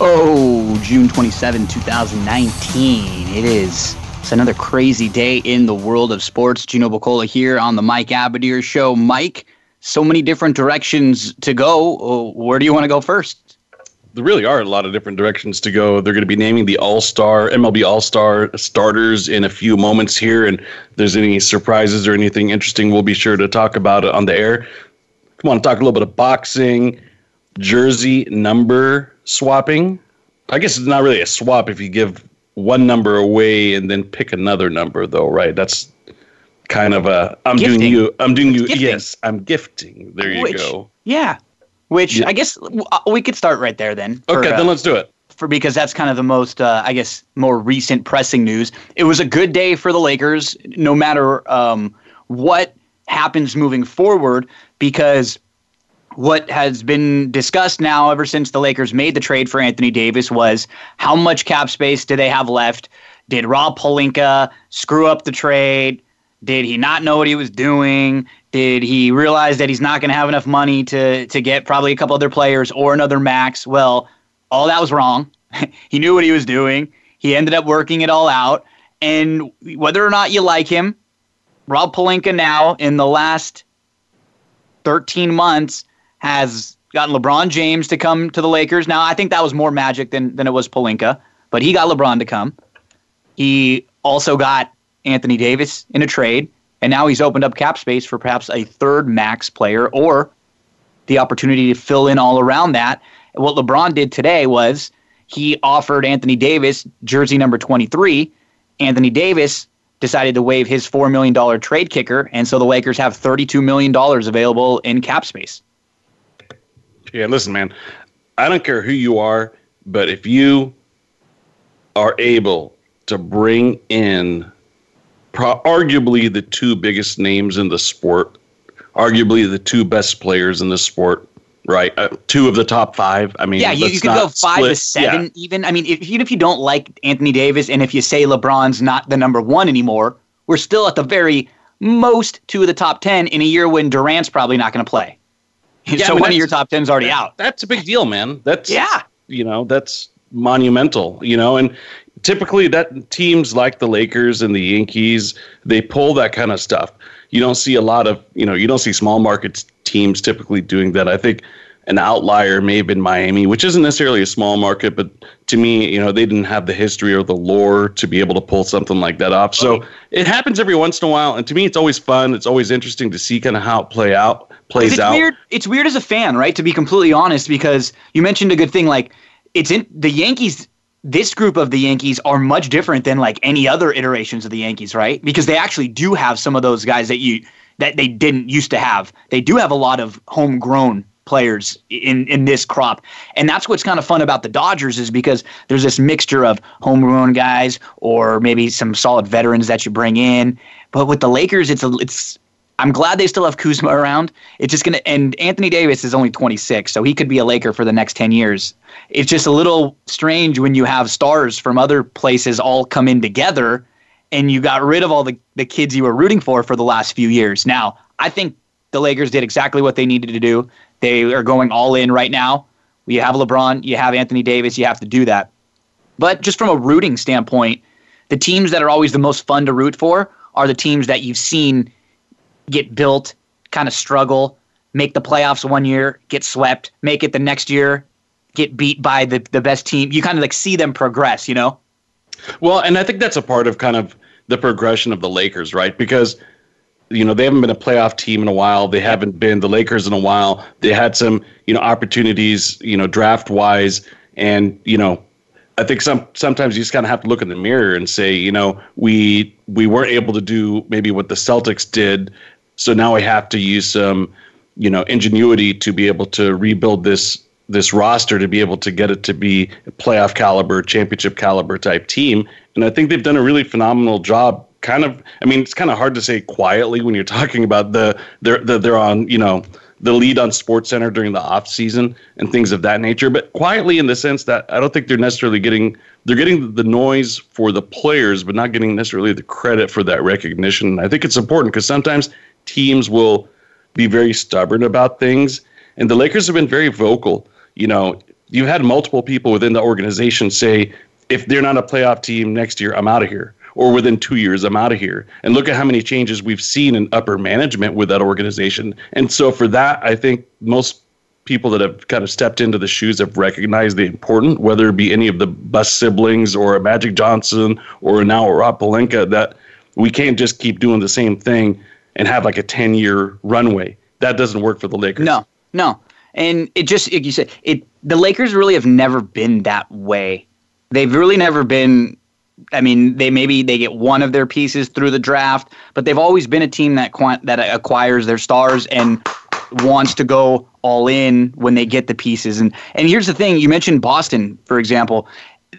Oh, June 27, 2019. It is. It's another crazy day in the world of sports. Gino Bacola here on the Mike Abadir Show. Mike, so many different directions to go. Uh, where do you want to go first? There really are a lot of different directions to go. They're going to be naming the All Star, MLB All Star starters in a few moments here. And if there's any surprises or anything interesting, we'll be sure to talk about it on the air. Come on, talk a little bit of boxing, jersey number swapping. I guess it's not really a swap if you give one number away and then pick another number, though, right? That's kind of a I'm Gifting. doing you. I'm doing you. Gifting. Yes, I'm gifting. There you Which- go. Yeah. Which Yeah. I guess uh, we could start right there then. for, Okay, uh, then let's do it. for because that's kind of the most, uh, I guess, more recent pressing news. It was a good day for the Lakers, no matter um, what happens moving forward, because what has been discussed now ever since the Lakers made the trade for Anthony Davis was how much cap space do they have left? Did Rob Pelinka screw up the trade? Did he not know what he was doing? Did he realize that he's not going to have enough money to to get probably a couple other players or another max? Well, all that was wrong. he knew what he was doing. He ended up working it all out. And whether or not you like him, Rob Pelinka now in the last 13 months has gotten LeBron James to come to the Lakers. Now, I think that was more magic than, than it was Pelinka, but he got LeBron to come. He also got Anthony Davis in a trade, and now he's opened up cap space for perhaps a third max player or the opportunity to fill in all around that. What LeBron did today was he offered Anthony Davis jersey number 23. Anthony Davis decided to waive his $4 million trade kicker, and so the Lakers have $32 million available in cap space. Yeah, listen, man. I don't care who you are, but if you are able to bring in pro- arguably the two biggest names in the sport, arguably the two best players in the sport, right? Uh, two of the top five. I mean, Yeah, you, you could go five to seven, yeah. even. I mean, if, even if you don't like Anthony Davis, and if you say LeBron's not the number one anymore, we're still at the very most two of the top ten in a year when Durant's probably not going to play. Yeah, I so mean, one of your top ten's already out. That's a big deal, man. That's Yeah. you know that's monumental. You know, and typically that teams like the Lakers and the Yankees they pull that kind of stuff. You don't see a lot of you know you don't see small markets teams typically doing that. I think an outlier may have been Miami, which isn't necessarily a small market, but to me, you know, they didn't have the history or the lore to be able to pull something like that off. So it happens every once in a while, and to me, it's always fun. It's always interesting to see kind of how it play out plays it's out. weird. It's weird as a fan, right? To be completely honest, because you mentioned a good thing. Like it's in the Yankees. This group of the Yankees are much different than like any other iterations of the Yankees, right? Because they actually do have some of those guys that you that they didn't used to have. They do have a lot of homegrown players in in this crop, and that's what's kind of fun about the Dodgers is because there's this mixture of homegrown guys or maybe some solid veterans that you bring in. But with the Lakers, it's a it's I'm glad they still have Kuzma around. It's just gonna and Anthony Davis is only 26, so he could be a Laker for the next 10 years. It's just a little strange when you have stars from other places all come in together, and you got rid of all the the kids you were rooting for for the last few years. Now, I think the Lakers did exactly what they needed to do. They are going all in right now. You have LeBron, you have Anthony Davis, you have to do that. But just from a rooting standpoint, the teams that are always the most fun to root for are the teams that you've seen get built, kind of struggle, make the playoffs one year, get swept, make it the next year, get beat by the, the best team. You kind of like see them progress, you know? Well, and I think that's a part of kind of the progression of the Lakers, right? Because you know they haven't been a playoff team in a while. They haven't been the Lakers in a while. They had some you know opportunities, you know, draft wise, and you know. I think some sometimes you just kind of have to look in the mirror and say, you know, we we weren't able to do maybe what the Celtics did, so now we have to use some, you know, ingenuity to be able to rebuild this this roster to be able to get it to be playoff caliber, championship caliber type team. And I think they've done a really phenomenal job. Kind of, I mean, it's kind of hard to say quietly when you're talking about the they're the, they're on you know the lead on Sports Center during the off season and things of that nature. But quietly in the sense that I don't think they're necessarily getting they're getting the noise for the players, but not getting necessarily the credit for that recognition. And I think it's important because sometimes teams will be very stubborn about things, and the Lakers have been very vocal you know, you had multiple people within the organization say, if they're not a playoff team next year, I'm out of here. Or within two years, I'm out of here. And look at how many changes we've seen in upper management with that organization. And so, for that, I think most people that have kind of stepped into the shoes have recognized the important, whether it be any of the Buss siblings or a Magic Johnson or now Rob Pelinka, that we can't just keep doing the same thing and have like a 10 year runway. That doesn't work for the Lakers. No, no. And it just, like you said, it the Lakers really have never been that way. They've really never been. I mean, they maybe they get one of their pieces through the draft, but they've always been a team that quant, that acquires their stars and wants to go all in when they get the pieces. And and here's the thing: you mentioned Boston, for example.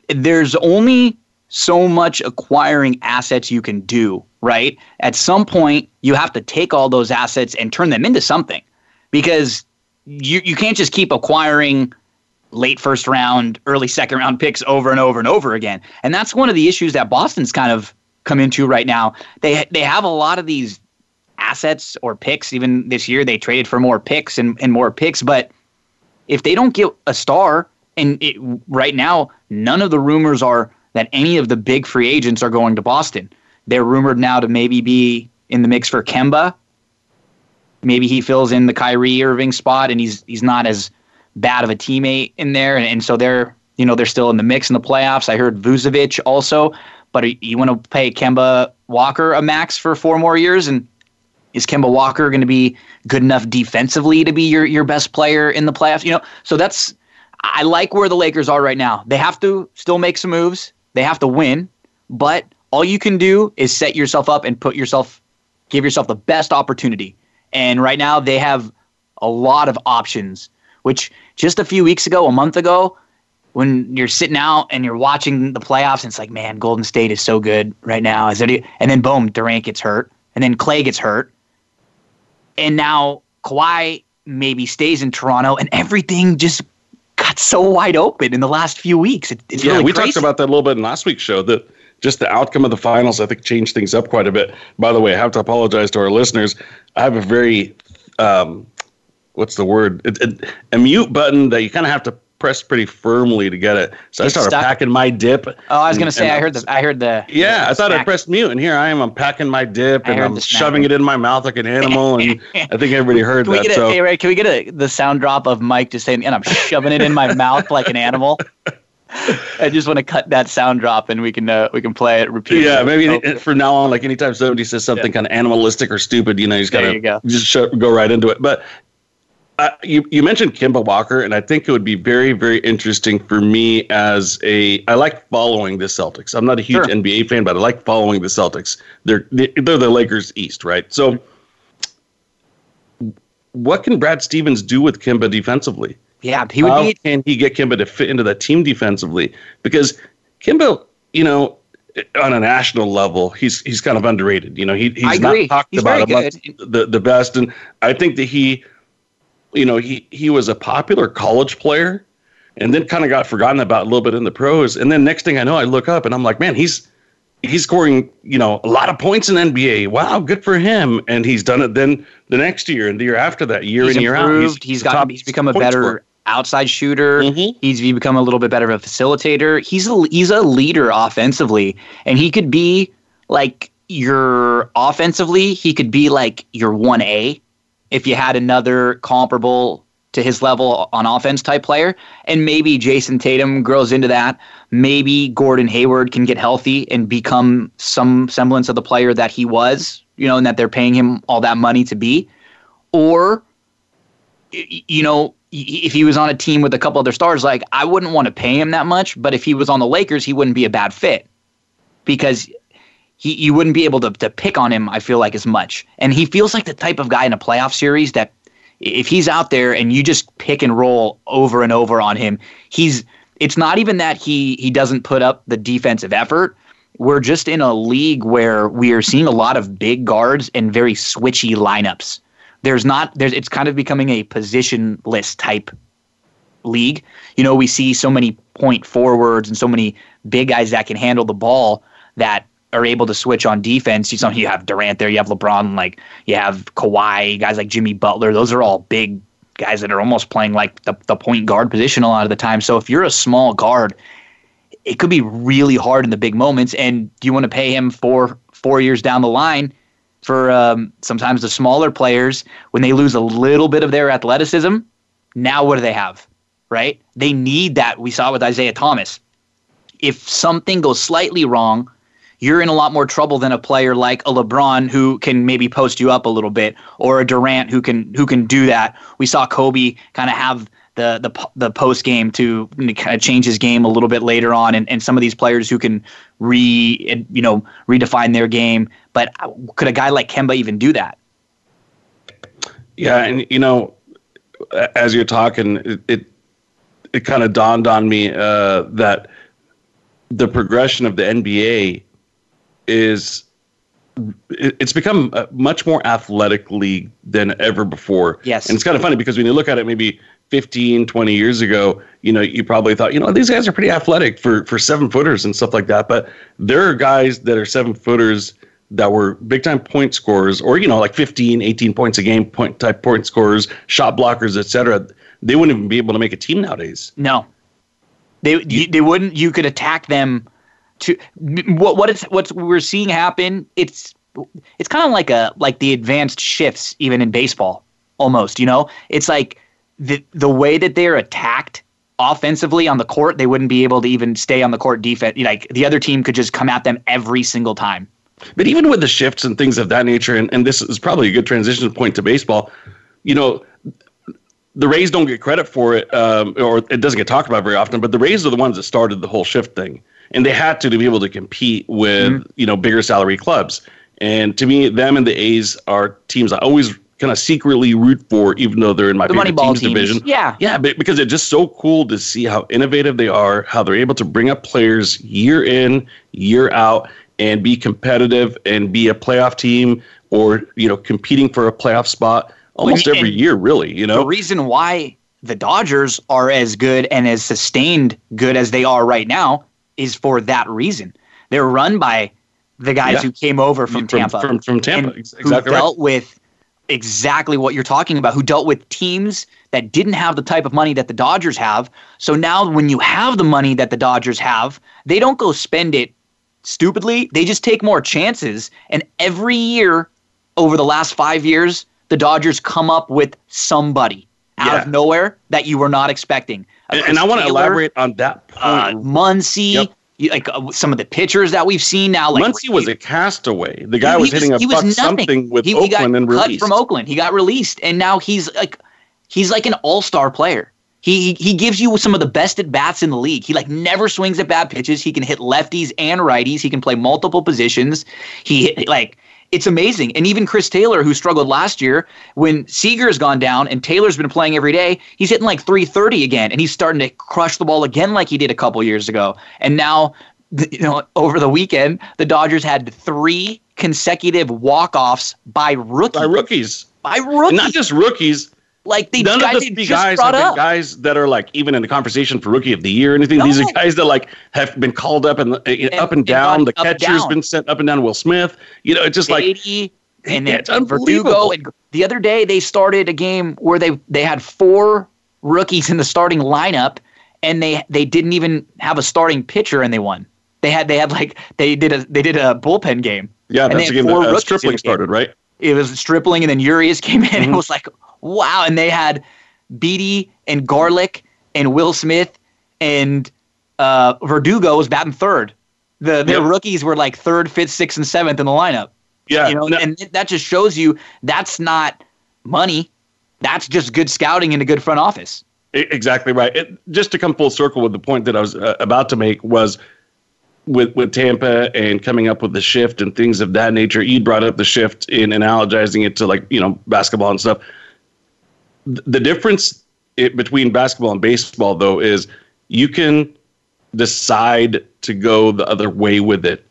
There's only so much acquiring assets you can do, right? At some point, you have to take all those assets and turn them into something, because you you can't just keep acquiring late first round, early second round picks over and over and over again. And that's one of the issues that Boston's kind of come into right now. They they have a lot of these assets or picks. Even this year, they traded for more picks and, and more picks. But if they don't get a star, and it, right now, none of the rumors are that any of the big free agents are going to Boston. They're rumored now to maybe be in the mix for Kemba maybe he fills in the Kyrie Irving spot, and he's he's not as bad of a teammate in there, and, and so they're you know they're still in the mix in the playoffs. I heard Vucevic also, but you want to pay Kemba Walker a max for four more years, and is Kemba Walker going to be good enough defensively to be your your best player in the playoffs? You know, so that's I like where the Lakers are right now. They have to still make some moves. They have to win, but all you can do is set yourself up and put yourself give yourself the best opportunity and right now they have a lot of options, which just a few weeks ago, a month ago, when you're sitting out and you're watching the playoffs, and it's like, man, Golden State is so good right now. Is there, and then boom, Durant gets hurt, and then Clay gets hurt, and now Kawhi maybe stays in Toronto, and everything just got so wide open in the last few weeks. It, it's yeah, really we crazy. talked about that a little bit in last week's show. That just the outcome of the finals, I think, changed things up quite a bit. By the way, I have to apologize to our listeners. I have a very, um, what's the word? It, it, a mute button that you kind of have to press pretty firmly to get it. So I started stuck? packing my dip. Oh, I was gonna say, and I heard the, I heard the. Yeah, the I thought I pressed mute, and here I am. I'm packing my dip, and I'm shoving it in my mouth like an animal, and I think everybody heard Can we that. get a, So hey, Ray, can we get a the sound drop of Mike just saying, and I'm shoving it in my mouth like an animal? I just want to cut that sound drop, and we can uh, we can play it repeatedly. Yeah, maybe Oh, from now on, like anytime somebody says something kind of animalistic or stupid, you know, you just gotta you go. just sho- go right into it. But uh, you you mentioned Kemba Walker, and I think it would be very very interesting for me as a I like following the Celtics. I'm not a huge Sure. NBA fan, but I like following the Celtics. They're they're the Lakers East, right? So. What can Brad Stevens do with Kemba defensively? yeah, he would How be. can he get Kemba to fit into that team defensively? Because Kemba, you know, on a national level, he's he's kind of underrated. You know, he, he's not talked He's about amongst the the best, and I think that he, you know, he he was a popular college player, and then kind of got forgotten about a little bit in the pros, and then next thing I know, I look up and I'm like, man, he's he's scoring, you know, a lot of points in NBA. Wow, good for him. And he's done it then the next year and the year after that, year He's in year out. improved. he's the got. He's become a better scorer. outside shooter. Mhm. He's become a little bit better of a facilitator. He's a he's a leader offensively, and he could be like your offensively. He could be like your one A if you had another comparable to his level on offense type player, and maybe Jayson Tatum grows into that. Maybe Gordon Hayward can get healthy and become some semblance of the player that he was, you know, and that they're paying him all that money to be. Or you know, if he was on a team with a couple other stars, like I wouldn't want to pay him that much. But if he was on the Lakers, he wouldn't be a bad fit because he you wouldn't be able to to pick on him. I feel like as much, and he feels like the type of guy in a playoff series that if he's out there and you just pick and roll over and over on him, he's it's not even that he he doesn't put up the defensive effort. We're just in a league where we are seeing a lot of big guards and very switchy lineups. There's not there's it's kind of becoming a positionless type league. You know, we see so many point forwards and so many big guys that can handle the ball that are able to switch on defense. You, you have Durant there, you have LeBron, like you have Kawhi, guys like Jimmy Butler. Those are all big guys that are almost playing like the, the point guard position a lot of the time. So if you're a small guard, it could be really hard in the big moments. And do you want to pay him for four years down the line for um, sometimes the smaller players when they lose a little bit of their athleticism? Now what do they have? Right? They need that. We saw with Isaiah Thomas. If something goes slightly wrong, you're in a lot more trouble than a player like a LeBron who can maybe post you up a little bit, or a Durant who can who can do that. We saw Kobe kind of have the the the post game to kind of change his game a little bit later on, and, and some of these players who can re you know redefine their game. But could a guy like Kemba even do that? Yeah, and you know, as you're talking, it it, it kind of dawned on me uh, that the progression of the NBA is it's become a much more athletic league than ever before. Yes. And it's kind of funny because when you look at it maybe 15, 20 years ago, you know, you probably thought, you know, these guys are pretty athletic for, for seven footers and stuff like that. But there are guys that are seven footers that were big time point scorers or, you know, like 15, 18 points a game point type point scorers, shot blockers, etc. They wouldn't even be able to make a team nowadays. No. They, you, they wouldn't, you could attack them to what what it's what we're seeing happen. It's it's kind of like a like the advanced shifts even in baseball almost. You know, it's like the the way that they're attacked offensively on the court, they wouldn't be able to even stay on the court defense. Like the other team could just come at them every single time. But even with the shifts and things of that nature, and, and this is probably a good transition point to baseball, you know, the Rays don't get credit for it, um, or it doesn't get talked about very often, but the Rays are the ones that started the whole shift thing and they had to to be able to compete with mm-hmm. you know bigger salary clubs. And to me, them and the A's are teams I always kind of secretly root for, even though they're in my the favorite teams, teams, division. Yeah, yeah, because it's just so cool to see how innovative they are, how they're able to bring up players year in, year out, and be competitive and be a playoff team or you know competing for a playoff spot almost every year. Really, you know the reason why the Dodgers are as good and as sustained good as they are right now is for that reason. They're run by the guys yeah. who came over from, from Tampa. From, from Tampa, exactly. Who dealt right. with exactly what you're talking about, who dealt with teams that didn't have the type of money that the Dodgers have. So now when you have the money that the Dodgers have, they don't go spend it stupidly. They just take more chances. And every year over the last five years, the Dodgers come up with somebody out yeah. of nowhere that you were not expecting. And, and, I want to elaborate on that point. Uh, Muncy, yep. you, like uh, some of the pitchers that we've seen now. Like Muncy was a castaway. The guy he, was hitting a buck something with he, Oakland he got and released. from Oakland. He got released, and now he's like he's like an all star player. He, he gives you some of the best at bats in the league. He like never swings at bad pitches. He can hit lefties and righties. He can play multiple positions. He like it's amazing. And even Chris Taylor, who struggled last year, when Seager's gone down and Taylor's been playing every day, he's hitting like 330 again, and he's starting to crush the ball again like he did a couple years ago. And now, you know, over the weekend, the Dodgers had three consecutive walk-offs by rookies. By rookies. By rookies. And not just rookies, like they none guys of the guys have been guys that are like even in the conversation for rookie of the year or anything. No. These are guys that like have been called up and, uh, and up and down. The catcher's down. been sent up and down. Will Smith, you know, it's just like and then yeah, Verdugo. And the other day they started a game where they they had four rookies in the starting lineup, and they they didn't even have a starting pitcher, and they won. They had they had like they did a they did a bullpen game. Yeah, that's a game that uh, Stripling started, right? It was Stripling, and then Urias came in. Mm-hmm. and It was like wow. And they had Beaty and Garlick and Will Smith and uh, Verdugo was batting third. The their yep. rookies were like third, fifth, sixth, and seventh in the lineup. Yeah, you know, no. and that just shows you that's not money. That's just good scouting in a good front office. Exactly right. It, just to come full circle with the point that I was uh, about to make was with with Tampa and coming up with the shift and things of that nature. You brought up the shift in analogizing it to like you know basketball and stuff the difference it, between basketball and baseball, though, is you can decide to go the other way with it,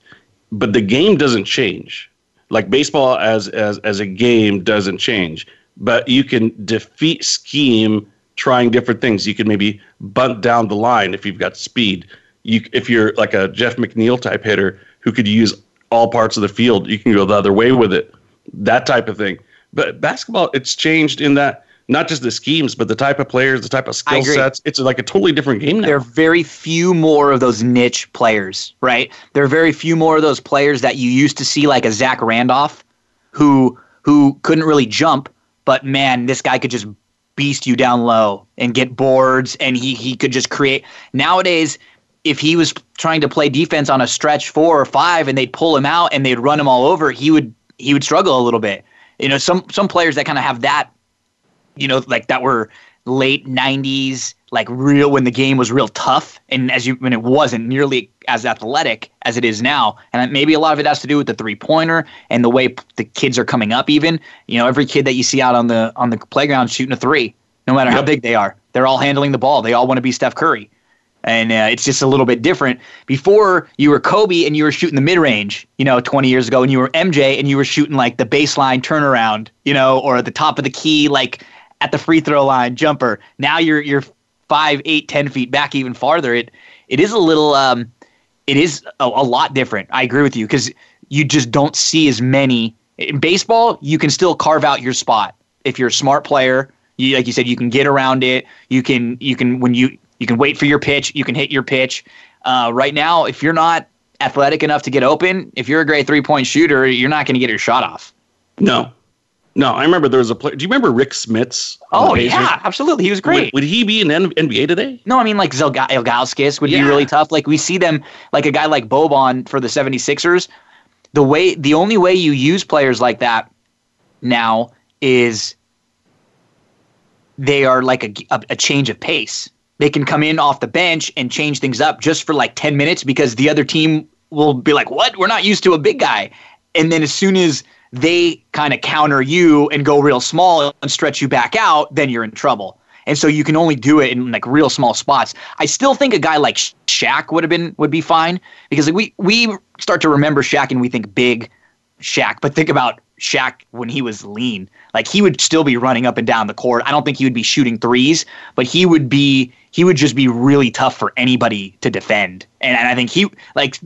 but the game doesn't change. Like baseball as as as a game doesn't change, but you can defeat scheme trying different things. You can maybe bunt down the line if you've got speed. You if you're like a Jeff McNeil type hitter who could use all parts of the field, you can go the other way with it. That type of thing. But basketball, it's changed in that not just the schemes, but the type of players, the type of skill sets. It's like a totally different game now. There are very few more of those niche players, right? There are very few more of those players that you used to see, like a Zach Randolph, who who couldn't really jump, but man, this guy could just beast you down low and get boards, and he he could just create. Nowadays, if he was trying to play defense on a stretch four or five, and they'd pull him out and they'd run him all over, he would he would struggle a little bit. You know, some some players that kind of have that you know, like that were late '90s, like real when the game was real tough, and as you when it wasn't nearly as athletic as it is now, and maybe a lot of it has to do with the three pointer and the way the kids are coming up. Even you know, every kid that you see out on the on the playground shooting a three, no matter yep. how big they are, they're all handling the ball. They all want to be Steph Curry and uh, it's just a little bit different. Before you were Kobe and you were shooting the mid range, you know, 20 years ago, and you were MJ and you were shooting like the baseline turnaround, you know, or at the top of the key, like at the free throw line jumper. Now you're you're five, eight, ten feet back even farther. It it is a little um, it is a, a lot different. I agree with you because you just don't see as many in baseball. You can still carve out your spot if you're a smart player. You, like you said, you can get around it. You can you can when you you can wait for your pitch. You can hit your pitch. Uh, right now, if you're not athletic enough to get open, if you're a great three point shooter, you're not going to get your shot off. No, no, I remember there was a player. Do you remember Rick Smits? Oh yeah, absolutely. He was great. Would, would he be in NBA today? No, I mean like Zelga- Ilgauskas would yeah. be really tough. Like we see them, like a guy like Boban for the 76ers. The way, the only way you use players like that now is they are like a, a, a change of pace. They can come in off the bench and change things up just for like 10 minutes because the other team will be like, "What? We're not used to a big guy." And then as soon as they kind of counter you and go real small and stretch you back out, then you're in trouble. And so you can only do it in like real small spots. I still think a guy like Shaq would have been would be fine because like, we we start to remember Shaq and we think big Shaq, but think about Shaq when he was lean. Like he would still be running up and down the court. I don't think he would be shooting threes, but he would be he would just be really tough for anybody to defend. And, and I think he like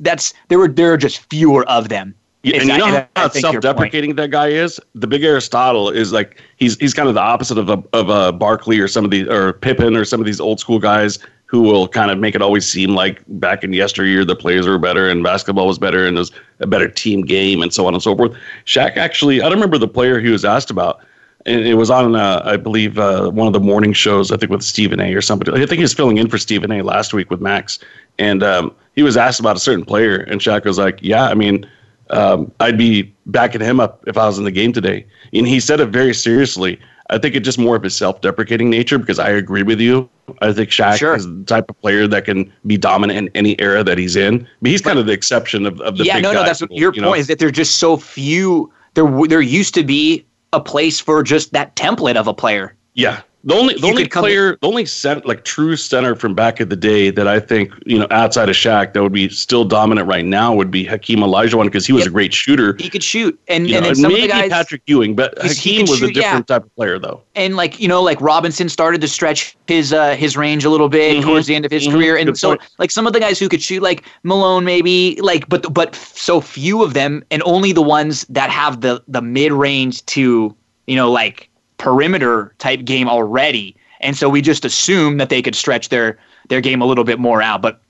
that's there were there are just fewer of them yeah, and you know how self-deprecating that guy is. The big Aristotle is like he's he's kind of the opposite of a of a Barkley or some of these or Pippen or some of these old school guys who will kind of make it always seem like back in yesteryear the players were better and basketball was better and it was a better team game and so on and so forth. Shaq actually, I don't remember the player he was asked about. And it was on, uh, I believe, uh, one of the morning shows. I think with Stephen A. or somebody. I think he was filling in for Stephen A. last week with Max, and um, he was asked about a certain player, and Shaq was like, "Yeah, I mean." Um, I'd be backing him up if I was in the game today. And he said it very seriously. I think it's just more of his self-deprecating nature because I agree with you. I think Shaq sure. is the type of player that can be dominant in any era that he's in. But he's kind of the exception of, of the yeah. no, no, that's people, your point know? is that there's just so few. There, there used to be a place for just that template of a player. Yeah, the only the only player, the only cent, like true center from back of the day that I think you know outside of Shaq that would be still dominant right now would be Hakeem Olajuwon because he was yep. a great shooter. He could shoot, and you and, know, and maybe guys, Patrick Ewing, but Hakeem was shoot, a different yeah. type of player though. And like you know, like Robinson started to stretch his uh, his range a little bit mm-hmm. towards the end of his mm-hmm. career, and Good so point. like some of the guys who could shoot, like Malone, maybe like, but but so few of them, and only the ones that have the the mid range to you know like perimeter type game already and so we just assumed that they could stretch their their game a little bit more out. But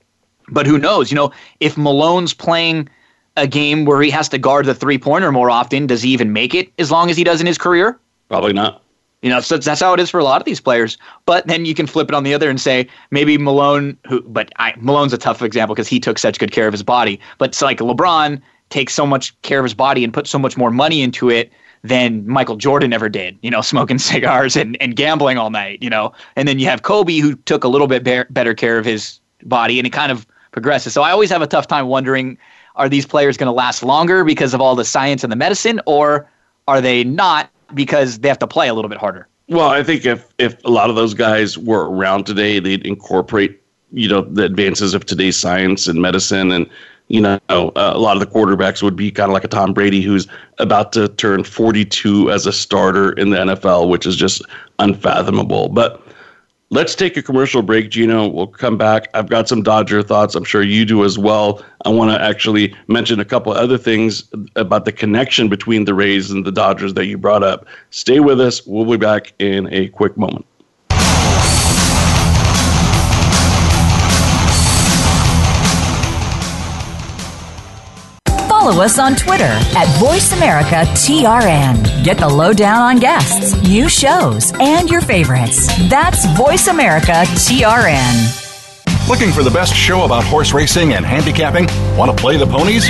but who knows? You know, if Malone's playing a game where he has to guard the three pointer more often, does he even make it as long as he does in his career? Probably not. You know, so that's how it is for a lot of these players. But then you can flip it on the other and say maybe Malone, who, but I, Malone's a tough example because he took such good care of his body. But it's like LeBron takes so much care of his body and put so much more money into it than Michael Jordan ever did, you know, smoking cigars and, and gambling all night, you know. And then you have Kobe who took a little bit be- better care of his body and it kind of progresses. So I always have a tough time wondering are these players going to last longer because of all the science and the medicine or are they not because they have to play a little bit harder? Well, I think if if a lot of those guys were around today, they'd incorporate you know the advances of today's science and medicine and you know uh, a lot of the quarterbacks would be kind of like a Tom Brady who's about to turn 42 as a starter in the NFL which is just unfathomable. But let's take a commercial break Gino. We'll come back. I've got some Dodger thoughts. I'm sure you do as well. I want to actually mention a couple other things about the connection between the Rays and the Dodgers that you brought up. Stay with us. We'll be back in a quick moment follow us on Twitter at VoiceAmericaTRN. Get the lowdown on guests, new shows, and your favorites. That's VoiceAmericaTRN. Looking for the best show about horse racing and handicapping? Want to play the ponies?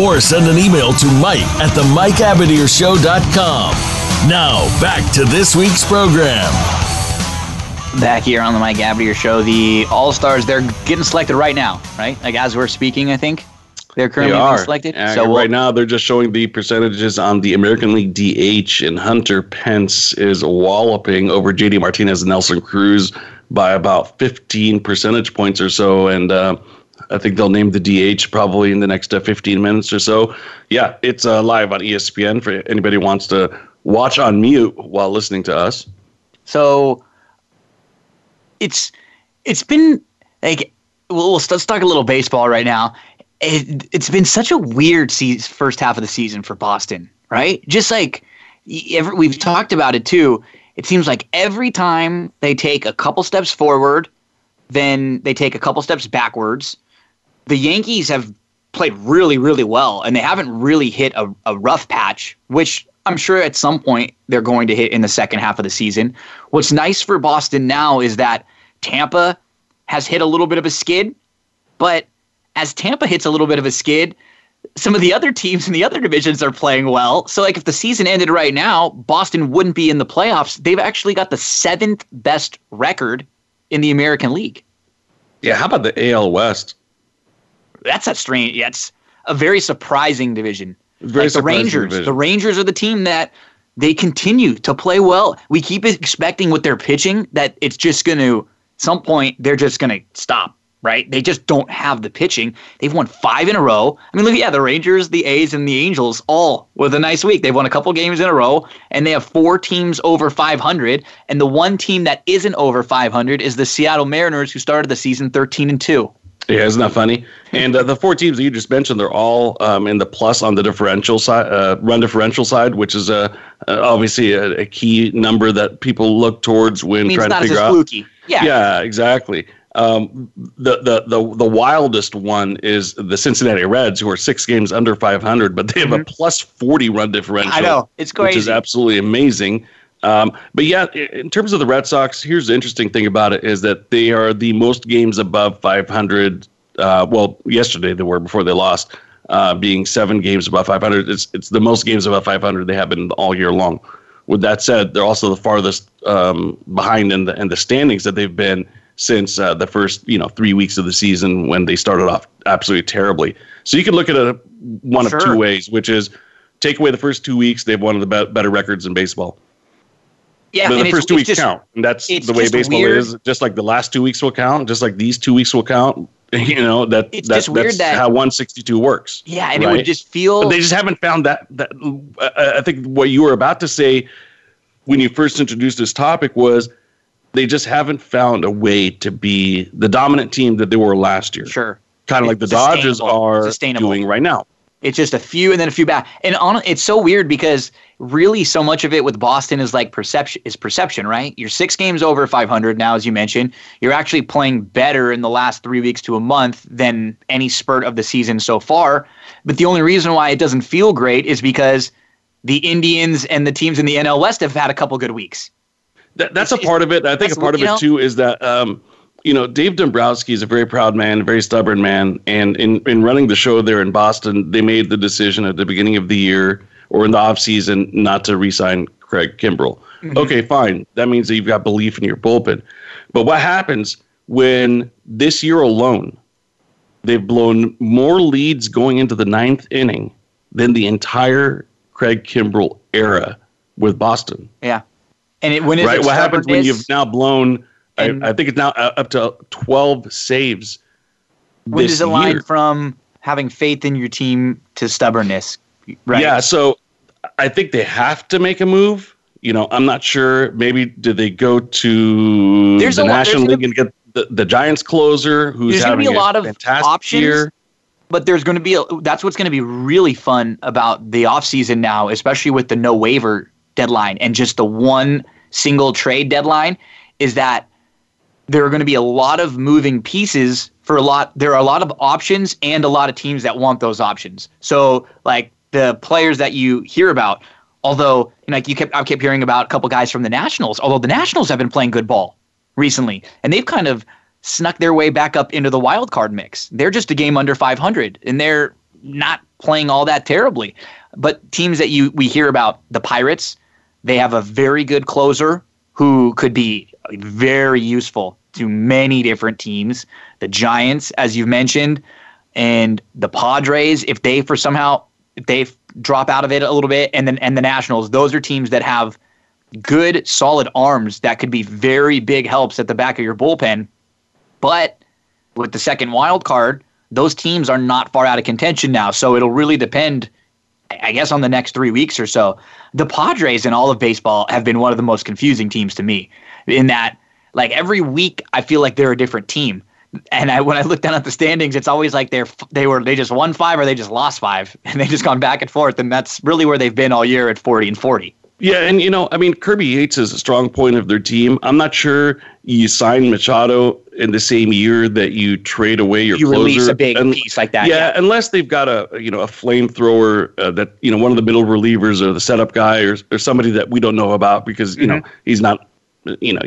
Or send an email to Mike at the MikeAbadirshow.com. Now, back to this week's program. Back here on the Mike Abadir Show, the All Stars, they're getting selected right now, right? Like as we're speaking, I think. They're currently they being selected. Uh, so we'll, right now, they're just showing the percentages on the American League DH, and Hunter Pence is walloping over JD Martinez and Nelson Cruz by about 15 percentage points or so. And uh, I think they'll name the DH probably in the next uh, 15 minutes or so. Yeah, it's uh, live on ESPN for anybody who wants to watch on mute while listening to us. So it's it's been like well, let's talk a little baseball right now it, it's been such a weird se- first half of the season for Boston, right? Just like every, we've talked about it too. It seems like every time they take a couple steps forward, then they take a couple steps backwards. The Yankees have played really, really well, and they haven't really hit a, a rough patch, which I'm sure at some point they're going to hit in the second half of the season. What's nice for Boston now is that Tampa has hit a little bit of a skid, but as Tampa hits a little bit of a skid, some of the other teams in the other divisions are playing well. So, like, if the season ended right now, Boston wouldn't be in the playoffs. They've actually got the seventh best record in the American League. Yeah, how about the AL West? That's a strange. Yeah, it's a very surprising division. Very like the Rangers. division. The Rangers are the team that they continue to play well. We keep expecting with their pitching that it's just going to, some point, they're just going to stop right? They just don't have the pitching. They've won five in a row. I mean, look, yeah, the Rangers, the A's, and the Angels all with a nice week. They've won a couple games in a row, and they have four teams over 500. And the one team that isn't over 500 is the Seattle Mariners, who started the season 13 and two. Yeah, isn't that funny? And uh, the four teams that you just mentioned, they're all um, in the plus on the differential side, uh, run differential side, which is a uh, obviously a, a, key number that people look towards when trying to figure out. Fluky. Yeah, yeah, exactly. Um, the, the the the wildest one is the Cincinnati Reds, who are six games under 500, but they have mm-hmm. a plus 40 run differential. I know it's crazy, which is absolutely amazing. Um, but yeah, in terms of the Red Sox, here's the interesting thing about it is that they are the most games above 500. Uh, well, yesterday they were before they lost, uh, being seven games above 500. It's it's the most games above 500 they have been all year long. With that said, they're also the farthest um, behind in the in the standings that they've been since uh, the first you know three weeks of the season when they started off absolutely terribly. So you can look at it one sure. of two ways, which is take away the first two weeks, they've one of the be- better records in baseball. Yeah, but the first two weeks just, count. And that's the way baseball weird. is. Just like the last two weeks will count, just like these two weeks will count. You know that it's that, just weird that's that, how 162 works. Yeah, and right? it would just feel. But they just haven't found that. That uh, I think what you were about to say when you first introduced this topic was they just haven't found a way to be the dominant team that they were last year. Sure. Kind of like the Dodgers are doing right now. It's just a few and then a few back. And on it's so weird because really so much of it with Boston is like perception is perception, right? You're 6 games over 500 now as you mentioned. You're actually playing better in the last 3 weeks to a month than any spurt of the season so far. But the only reason why it doesn't feel great is because the Indians and the teams in the NL West have had a couple good weeks. That, that's it's, a part of it. I think a part of it know, too is that um, you know, Dave Dombrowski is a very proud man, a very stubborn man, and in in running the show there in Boston, they made the decision at the beginning of the year or in the off season not to re-sign Craig Kimbrel. Mm-hmm. Okay, fine. That means that you've got belief in your bullpen. But what happens when this year alone they've blown more leads going into the ninth inning than the entire Craig Kimbrel era with Boston? Yeah. And it, when right, what happens when you've now blown I, I, think it's now uh, up to 12 saves. When does it line from having faith in your team to stubbornness? Right. Yeah. So I think they have to make a move. You know, I'm not sure. Maybe did they go to there's the National League and get the, the Giants closer who's having a, a lot of options, year? But there's going to be a, that's what's going to be really fun about the offseason now, especially with the no waiver deadline and just the one single trade deadline, is that there are going to be a lot of moving pieces for a lot. There are a lot of options and a lot of teams that want those options. So, like the players that you hear about, although like you kept, I kept hearing about a couple guys from the Nationals. Although the Nationals have been playing good ball recently, and they've kind of snuck their way back up into the wild card mix. They're just a game under 500, and they're not playing all that terribly. But teams that you we hear about, the Pirates, they have a very good closer who could be very useful to many different teams. The Giants, as you've mentioned, and the Padres, if they for somehow if they drop out of it a little bit, and then and the Nationals, those are teams that have good, solid arms that could be very big helps at the back of your bullpen. But with the second wild card, those teams are not far out of contention now. So it'll really depend, I guess, on the next three weeks or so. The Padres in all of baseball have been one of the most confusing teams to me in that like every week I feel like they're a different team. And I, when I look down at the standings, it's always like they're they were they just won five or they just lost five, and they just gone back and forth, and that's really where they've been all year at forty and forty. Yeah, and you know, I mean, Kirby Yates is a strong point of their team. I'm not sure you sign Machado in the same year that you trade away your you closer. release a big and, piece like that. Yeah, yeah, unless they've got a you know a flamethrower uh, that you know one of the middle relievers or the setup guy or or somebody that we don't know about because you mm-hmm. know he's not you know,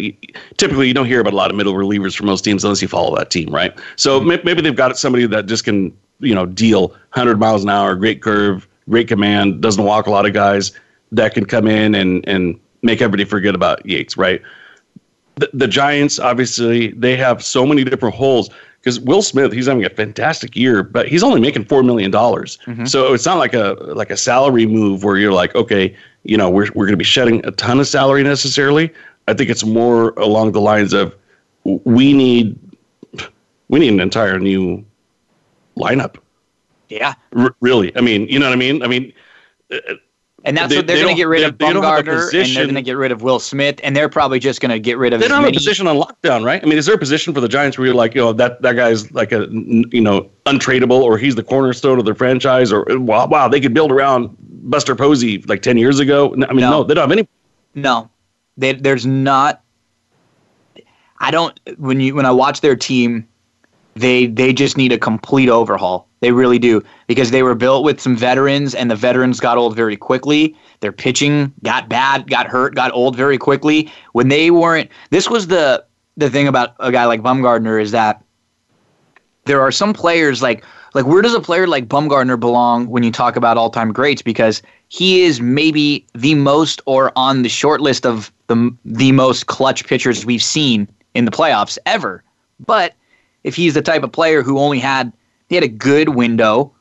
typically you don't hear about a lot of middle relievers for most teams unless you follow that team, right? So mm-hmm. maybe they've got somebody that just can, you know, deal 100 miles an hour, great curve, great command, doesn't walk a lot of guys that can come in and and make everybody forget about Yates, right? The, the Giants, obviously, they have so many different holes because Will Smith, he's having a fantastic year, but he's only making four million dollars. Mm-hmm. So it's not like a like a salary move where you're like, okay, you know, we're we're going to be shedding a ton of salary necessarily. I think it's more along the lines of we need we need an entire new lineup. Yeah, R- really. I mean, you know what I mean. I mean, uh, And that's They- what they're they going to get rid they- of they don't have a Bumgarner, and they're going to get rid of Will Smith, and they're probably just going to get rid of. They don't have a position on lockdown, right? I mean, is there a position for the Giants where you're like, you know, that that guy's like a you know untradeable, or he's the cornerstone of their franchise, or wow, wow, they could build around Buster Posey like ten years ago. I mean, No. no, they don't have any. No, they, there's not. I don't. When you when I watch their team, they they just need a complete overhaul. They really do because they were built with some veterans, and the veterans got old very quickly. Their pitching got bad, got hurt, got old very quickly. When they weren't, this was the the thing about a guy like Bumgardner is that there are some players like like where does a player like Bumgardner belong when you talk about all time greats? Because he is maybe the most or on the short list of the the most clutch pitchers we've seen in the playoffs ever. But if he's the type of player who only had he had a good window,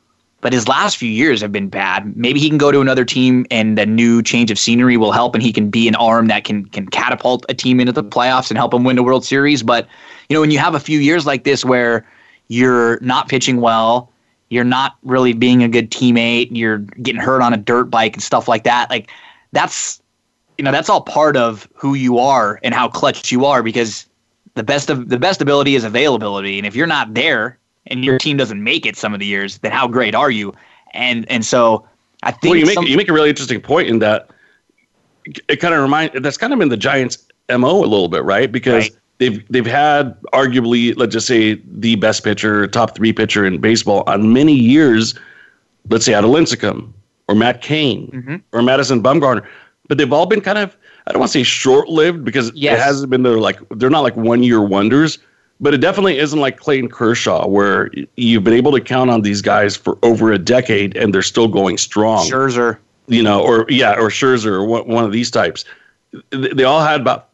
but his last few years have been bad. Maybe he can go to another team and a new change of scenery will help and he can be an arm that can can catapult a team into the playoffs and help them win the World Series. But you know, when you have a few years like this where you're not pitching well, you're not really being a good teammate, you're getting hurt on a dirt bike and stuff like that, like that's you know, that's all part of who you are and how clutch you are because the best of the best ability is availability. And if you're not there and your team doesn't make it some of the years, then how great are you? And and so I think Well, you make some- you make a really interesting point in that it kind of remind that's kind of been the Giants' mo a little bit, right? Because Right. they've they've had arguably, let's just say, the best pitcher, top three pitcher in baseball on many years. Let's say out of Lincecum or Matt Cain Mm-hmm. or Madison Bumgarner, but they've all been kind of I don't want to say short lived because Yes. it hasn't been their like they're not like one year wonders. But it definitely isn't like Clayton Kershaw, where you've been able to count on these guys for over a decade and they're still going strong Scherzer. you know, or yeah, or Scherzer, or one, of these types. They, all had about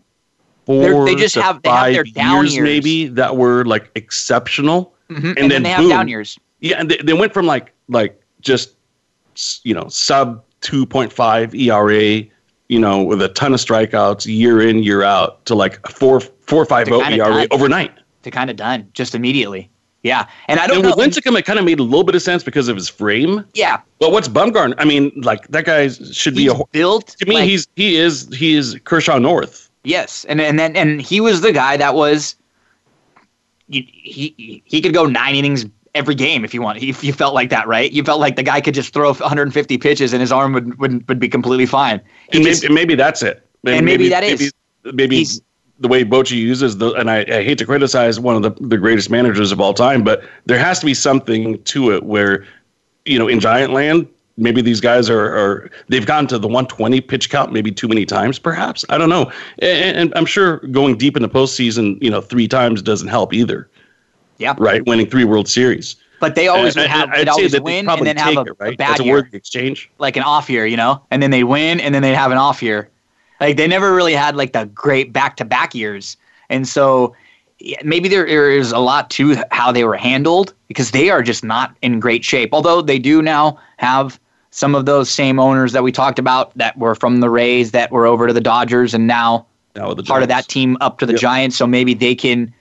4 They're- they just to have- they have five their down years. maybe that were like exceptional, Mhm. And, then, they have down years. Yeah, and they, they went from like like just you know sub two point five ERA, you know, with a ton of strikeouts year in year out to like four four five To zero ERA overnight. To kind of done just immediately. Yeah. And I don't And know. with Lincecum, it kind of made a little bit of sense because of his frame. yeah. But what's Bumgarner? I mean, like that guy should be a. built To me, like- he's he is he is Kershaw North. Yes, and and then and he was the guy that was. He he he could go nine innings every game if you want. If you felt like that, right? You felt like the guy could just throw 150 pitches and his arm would would, would be completely fine. He And just- maybe, maybe that's it. And maybe that is. Maybe, maybe He's- the way Bochy uses the, and I, I hate to criticize one of the, the greatest managers of all time, but there has to be something to it where, you know, in Giant Land, maybe these guys are, are they've gotten to the 120 pitch count maybe too many times, perhaps. I don't know. And, and I'm sure going deep in the postseason, you know, three times doesn't help either, yeah, right? Winning three World Series. but they always would have I'd always that win and probably then have a, it, right? a bad That's a year, exchange. like an off year, you know, and then they win and then they'd have an off year. Like they never really had like the great back to back years, and so maybe there is a lot to how they were handled because they are just not in great shape. Although they do now have some of those same owners that we talked about that were from the Rays that were over to the Dodgers and now Now part of that team up to the Yep. Giants. So maybe they can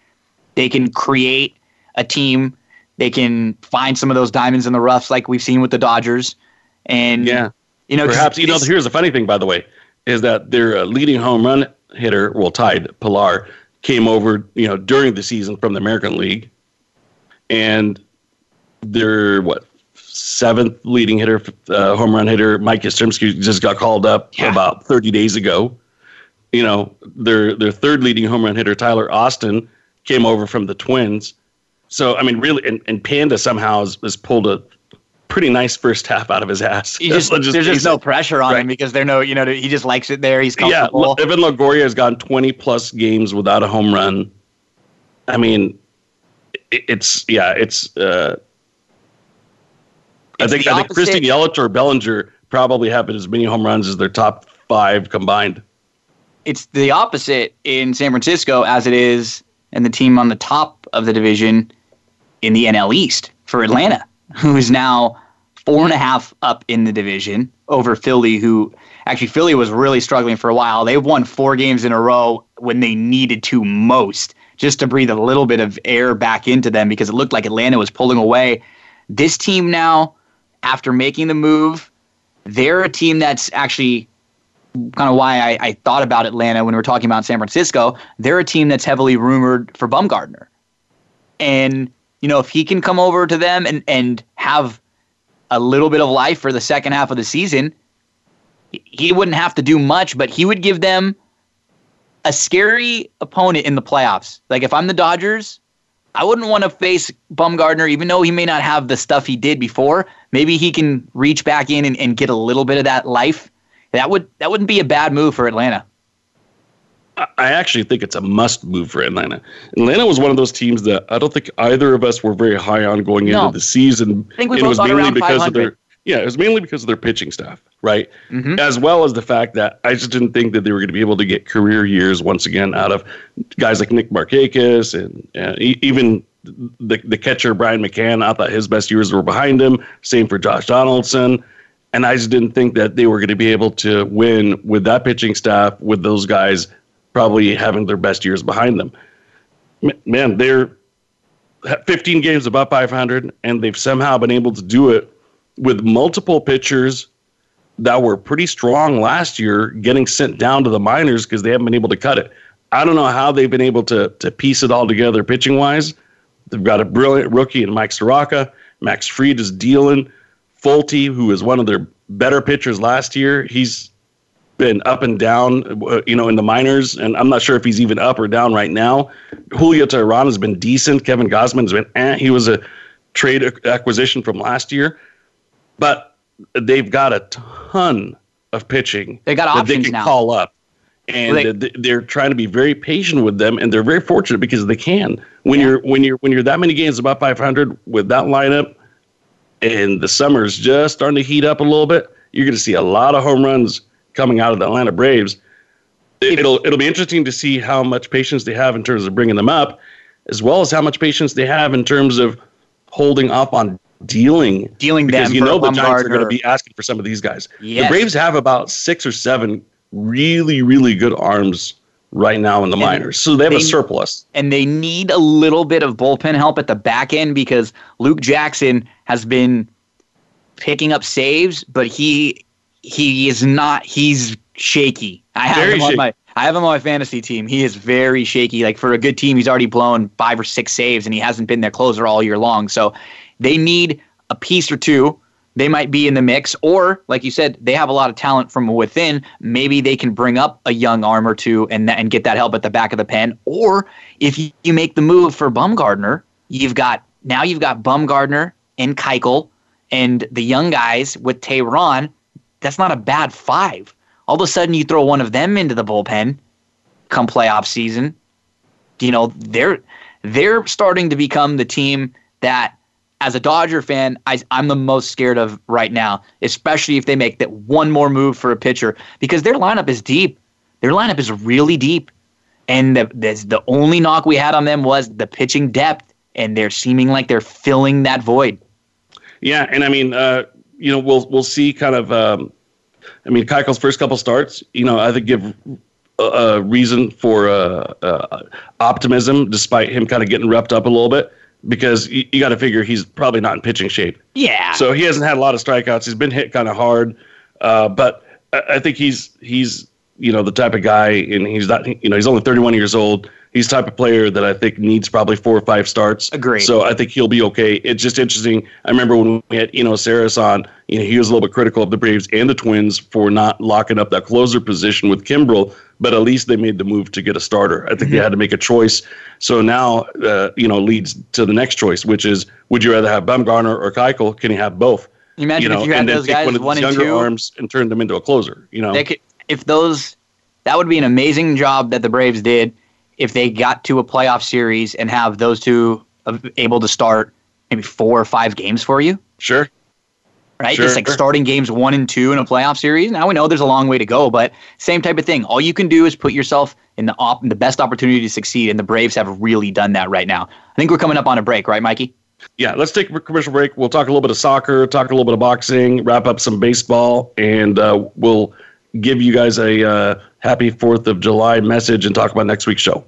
they can create a team. They can find some of those diamonds in the roughs like we've seen with the Dodgers. And Yeah. you know, Perhaps you know. Here's the funny thing, by the way, is that their uh, leading home run hitter, well, tied Pillar, came over, you know, during the season from the American League, and their what seventh leading hitter, uh, home run hitter, Mike Yastrzemski, just got called up Yeah. about 30 days ago. You know, their their third leading home run hitter, Tyler Austin, came over from the Twins. So I mean, really, and, and Panda somehow has, has pulled a pretty nice first half out of his ass. He just, Let's there's just no it. pressure on him because they're no, you know, he just likes it there. He's Yeah, comfortable. look, Evan Longoria has gone 20 plus games without a home run. I mean, it, it's yeah, it's. Uh, I think I think opposite- Yelich or Bellinger probably have as many home runs as their top five combined. it's the opposite in San Francisco as it is in the team on the top of the division in the NL East for Atlanta, who is now four and a half up in the division over Philly, who actually Philly was really struggling for a while. They've won four games in a row when they needed to most, just to breathe a little bit of air back into them because it looked like Atlanta was pulling away. This team now, after making the move they're a team that's actually kind of why I, I thought about Atlanta when we were talking about San Francisco. They're a team that's heavily rumored for Bumgardner. And, you know, if he can come over to them and, and have a little bit of life for the second half of the season, he wouldn't have to do much, but he would give them a scary opponent in the playoffs. Like if I'm the Dodgers, I wouldn't want to face Bumgardner, even though he may not have the stuff he did before. Maybe he can reach back in and, and get a little bit of that life. That would that wouldn't be a bad move for Atlanta. I actually think it's a must move for Atlanta. Atlanta was one of those teams that I don't think either of us were very high on going No. into the season. I think we it both was mainly because of their yeah, it was mainly because of their pitching staff, right? Mhm. As well as the fact that I just didn't think that they were going to be able to get career years once again out of guys like Nick Markakis and uh, even the the catcher Brian McCann. I thought his best years were behind him. Same for Josh Donaldson. And I just didn't think that they were going to be able to win with that pitching staff, with those guys probably having their best years behind them. Man, they're 15 games above 500, and they've somehow been able to do it with multiple pitchers that were pretty strong last year getting sent down to the minors because they haven't been able to cut it. I don't know how they've been able to to piece it all together pitching wise. They've got a brilliant rookie in Mike Soroka. Max Fried is dealing. Folty, who is one of their better pitchers last year, he's been up and down, uh, you know, in the minors, and I'm not sure if he's even up or down right now. Julio Teheran has been decent. Kevin Gausman has been, eh, he was a trade acquisition from last year, but they've got a ton of pitching They got options that they can now. call up. And Well, they, they're trying to be very patient with them, and they're very fortunate because they can. When Yeah. you're when you're when you're that many games about 500 with that lineup, and the summer's just starting to heat up a little bit, you're going to see a lot of home runs coming out of the Atlanta Braves. It- It'll it'll be interesting to see how much patience they have in terms of bringing them up, as well as how much patience they have in terms of holding up on dealing Dealing because them you know the Giants are going to be asking for some of these guys. Yes. The Braves have about six or seven really really good arms right now in the minors, so they have they- a surplus. and they need a little bit of bullpen help at the back end because Luke Jackson has been picking up saves, but he he is not he's shaky. I have Very him on my I have him on my fantasy team. He is very shaky. Like for a good team, he's already blown five or six saves and he hasn't been their closer all year long. So they need a piece or two. They might be in the mix, or like you said, they have a lot of talent from within. Maybe they can bring up a young arm or two and and get that help at the back of the pen. Or if you, you make the move for Bumgardner, you've got now you've got Bumgardner and Keuchel and the young guys with Teheran. That's not a bad five. All of a sudden, you throw one of them into the bullpen come playoff season. You know they're they're starting to become the team that, as a Dodger fan, I, I'm the most scared of right now. Especially if they make that one more move for a pitcher because their lineup is deep. Their lineup is really deep, and the the, only knock we had on them was the pitching depth, and they're seeming like they're filling that void. Yeah, and I mean, uh, you know, we'll we'll see kind of. Um, I mean, Keuchel's first couple starts, you know, I think give a, reason for uh, uh, optimism, despite him kind of getting repped up a little bit, because you, you got to figure he's probably not in pitching shape. Yeah. So he hasn't had a lot of strikeouts. He's been hit kind of hard, uh, but I, I think he's he's you know the type of guy, and he's not you know he's only 31 years old. He's the type of player that I think needs probably four or five starts. Agree. So I think he'll be okay. It's just interesting. I remember when we had Eno Sarris on, you know, he was a little bit critical of the Braves and the Twins for not locking up that closer position with Kimbrel, but at least they made the move to get a starter. I think they had to make a choice. So now, uh, you know, leads to the next choice, which is would you rather have Bumgarner or Keuchel? Can you have both? Imagine if you had those guys one of one and younger two. arms and turn them into a closer. You know, They could, if those, that would be an amazing job that the Braves did if they got to a playoff series and have those two able to start maybe four or five games for you, sure. right? Sure. Just like starting games one and two in a playoff series. Now we know there's a long way to go, but same type of thing. All you can do is put yourself in the op- the best opportunity to succeed, and the Braves have really done that right now. I think we're coming up on a break, right, Mikey? Yeah, let's take a commercial break. We'll talk a little bit of soccer, talk a little bit of boxing, wrap up some baseball, and uh, we'll give you guys a uh, happy 4th of July message and talk about next week's show.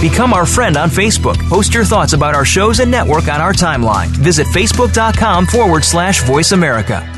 Become our friend on Facebook. Post your thoughts about our shows and network on our timeline. Visit facebook.com forward slash voice America.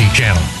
Channel.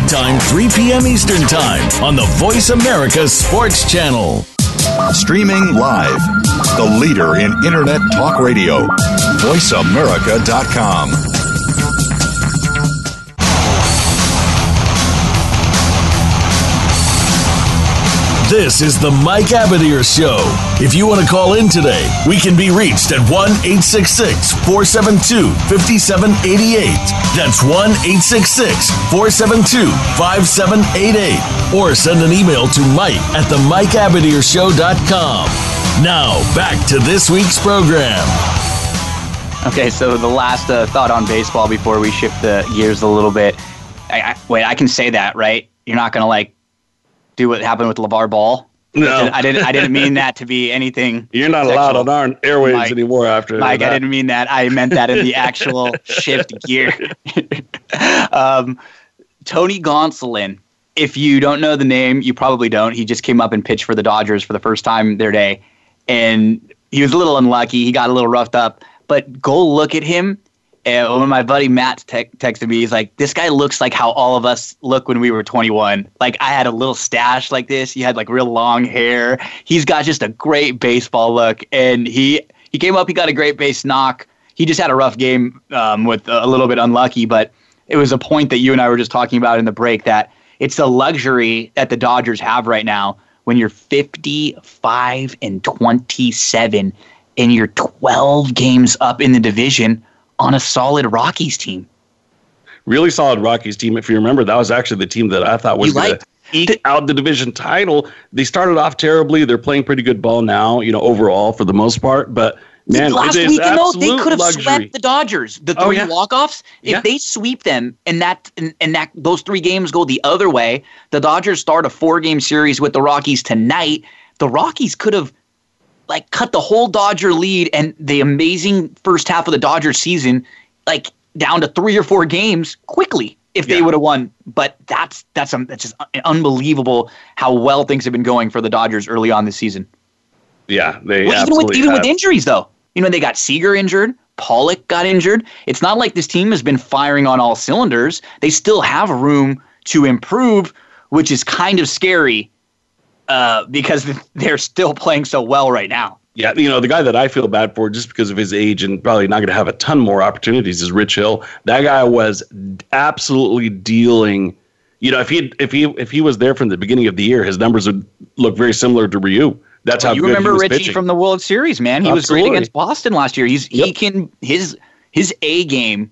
Time, 3 p.m. Eastern Time on the Voice America Sports Channel. Streaming live, the leader in Internet talk radio, voiceamerica.com. This is the Mike Abadir Show. If you want to call in today, we can be reached at 1 866 472 5788. That's 1 866 472 5788. Or send an email to Mike at the Mike MikeAbadirshow.com. Now, back to this week's program. Okay, so the last uh, thought on baseball before we shift the gears a little bit. I, I, wait, I can say that, right? You're not going to like do what happened with LeVar Ball? No. I didn't. I didn't mean that to be anything. You're not sexual. allowed on our airwaves Mike, anymore after Mike, that. I didn't mean that. I meant that in the actual shift gear. um, Tony Gonsolin. If you don't know the name, you probably don't. He just came up and pitched for the Dodgers for the first time their day, and he was a little unlucky. He got a little roughed up. But go look at him. And when my buddy Matt te- texted me, he's like, "This guy looks like how all of us look when we were 21. Like I had a little stash like this. He had like real long hair. He's got just a great baseball look, and he he came up. He got a great base knock. He just had a rough game um, with a little bit unlucky, but it was a point that you and I were just talking about in the break that it's a luxury that the Dodgers have right now when you're 55 and 27 and you're 12 games up in the division on a solid Rockies team. really solid Rockies team. If you remember, that was actually the team that I thought was going to eke out the division title. They started off terribly. They're playing pretty good ball now, you know, overall for the most part. But man, last weekend though, they could have luxury. swept the Dodgers. The Oh, three yeah. walk-offs. If Yeah. they sweep them and that and, and that those three games go the other way, the Dodgers start a four-game series with the Rockies tonight. The Rockies could have like cut the whole Dodger lead and the amazing first half of the Dodgers season like down to three or four games quickly if they Yeah. would have won. But that's that's um, that's just unbelievable how well things have been going for the Dodgers early on this season. Yeah, they Well, even with even with injuries though. You know, they got Seager injured, Pollock got injured. It's not like this team has been firing on all cylinders. They still have room to improve, which is kind of scary uh, because they're still playing so well right now. Yeah, you know, the guy that I feel bad for just because of his age and probably not going to have a ton more opportunities is Rich Hill. That guy was absolutely dealing. You know, if he if he if he was there from the beginning of the year, his numbers would look very similar to Ryu. That's how you remember Richie pitching. from the World Series, man. He was great against Boston last year. He's he can his his A game